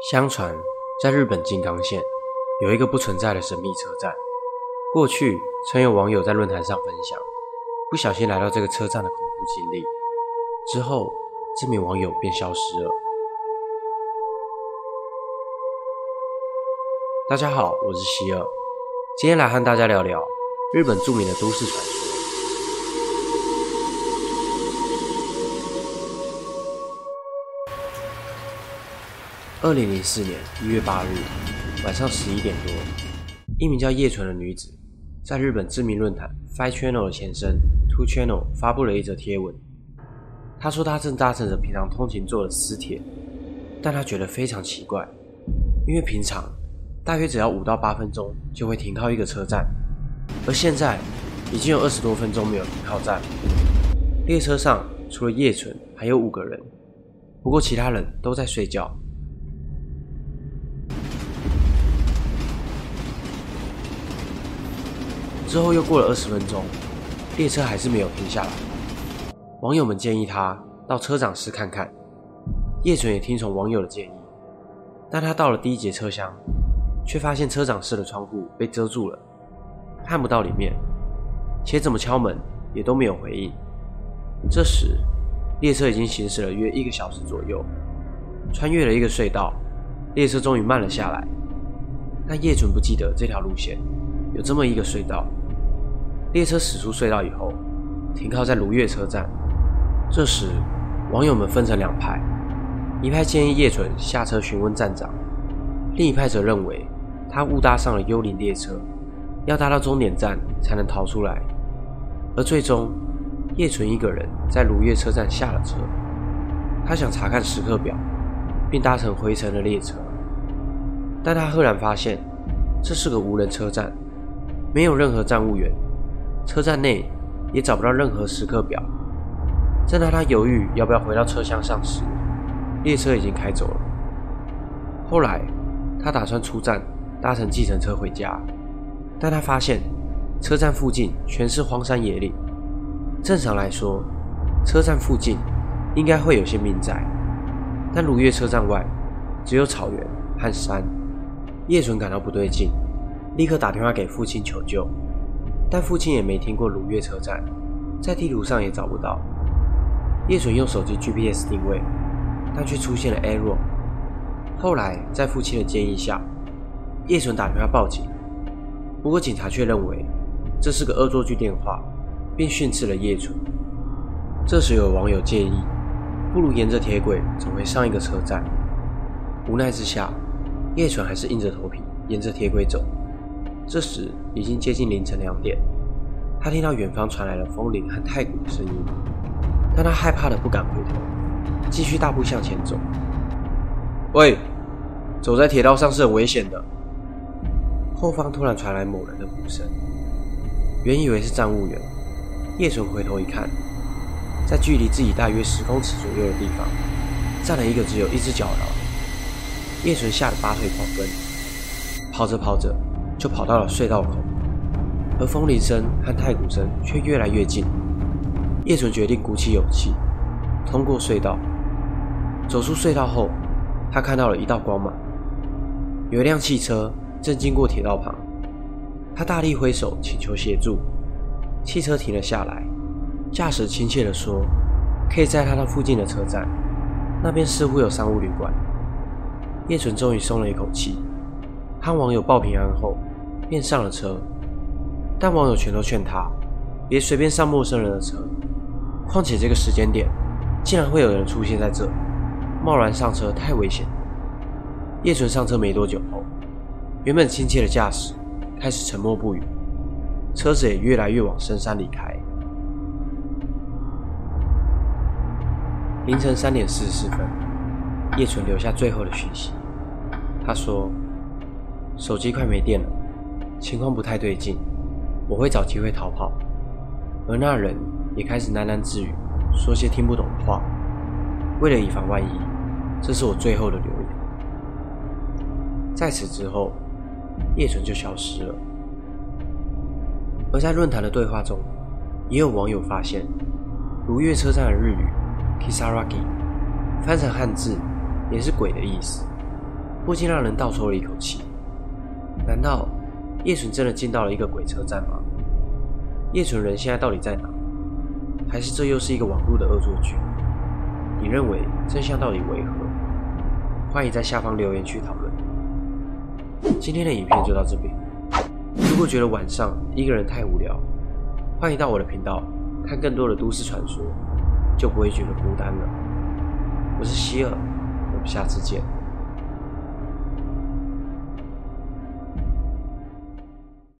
相传，在日本金刚县有一个不存在的神秘车站。过去曾有网友在论坛上分享，不小心来到这个车站的恐怖经历。之后，这名网友便消失了。大家好，我是希尔，今天来和大家聊聊日本著名的都市传说。二零零四年一月八日晚上十一点多，一名叫叶纯的女子在日本知名论坛 Five Channel 的前身 Two Channel 发布了一则贴文。她说她正搭乘着平常通勤坐的私铁，但她觉得非常奇怪，因为平常大约只要五到八分钟就会停靠一个车站，而现在已经有二十多分钟没有停靠站。列车上除了叶纯还有五个人，不过其他人都在睡觉。之后又过了二十分钟，列车还是没有停下来。网友们建议他到车长室看看。叶纯也听从网友的建议，但他到了第一节车厢，却发现车长室的窗户被遮住了，看不到里面，且怎么敲门也都没有回应。这时，列车已经行驶了约一个小时左右，穿越了一个隧道，列车终于慢了下来。但叶纯不记得这条路线有这么一个隧道。列车驶出隧道以后，停靠在如月车站。这时，网友们分成两派，一派建议叶纯下车询问站长，另一派则认为他误搭上了幽灵列车，要搭到终点站才能逃出来。而最终，叶纯一个人在如月车站下了车，他想查看时刻表，并搭乘回程的列车，但他赫然发现这是个无人车站，没有任何站务员。车站内也找不到任何时刻表。正当他犹豫要不要回到车厢上时，列车已经开走了。后来，他打算出站搭乘计程车回家，但他发现车站附近全是荒山野岭。正常来说，车站附近应该会有些民宅，但如月车站外只有草原和山。叶纯感到不对劲，立刻打电话给父亲求救。但父亲也没听过如月车站，在地图上也找不到。叶纯用手机 GPS 定位，但却出现了 error。后来在父亲的建议下，叶纯打电话报警，不过警察却认为这是个恶作剧电话，并训斥了叶纯。这时有网友建议，不如沿着铁轨走回上一个车站。无奈之下，叶纯还是硬着头皮沿着铁轨走。这时已经接近凌晨两点，他听到远方传来了风铃和太鼓的声音，但他害怕的不敢回头，继续大步向前走。喂，走在铁道上是很危险的。后方突然传来某人的呼声，原以为是站务员。叶纯回头一看，在距离自己大约十公尺左右的地方，站了一个只有一只脚的。叶纯吓得拔腿狂奔，跑着跑着。就跑到了隧道口，而风铃声和太鼓声却越来越近。叶纯决定鼓起勇气，通过隧道。走出隧道后，他看到了一道光芒，有一辆汽车正经过铁道旁。他大力挥手请求协助，汽车停了下来。驾驶亲切地说：“可以载他到附近的车站，那边似乎有商务旅馆。”叶纯终于松了一口气。和网友报平安后。便上了车，但网友全都劝他别随便上陌生人的车，况且这个时间点竟然会有人出现在这，贸然上车太危险。叶纯上车没多久后，原本亲切的驾驶开始沉默不语，车子也越来越往深山里开。凌晨三点四十四分，叶纯留下最后的讯息，他说：“手机快没电了。”情况不太对劲，我会找机会逃跑。而那人也开始喃喃自语，说些听不懂的话。为了以防万一，这是我最后的留言。在此之后，叶纯就消失了。而在论坛的对话中，也有网友发现，如月车站的日语 “Kisaragi” 翻成汉字也是“鬼”的意思。不禁让人倒抽了一口气。难道叶纯真的进到了一个鬼车站吗？叶纯人现在到底在哪？还是这又是一个网络的恶作剧？你认为真相到底为何？欢迎在下方留言区讨论。今天的影片就到这边。如果觉得晚上一个人太无聊，欢迎到我的频道看更多的都市传说，就不会觉得孤单了。我是希尔，我们下次见。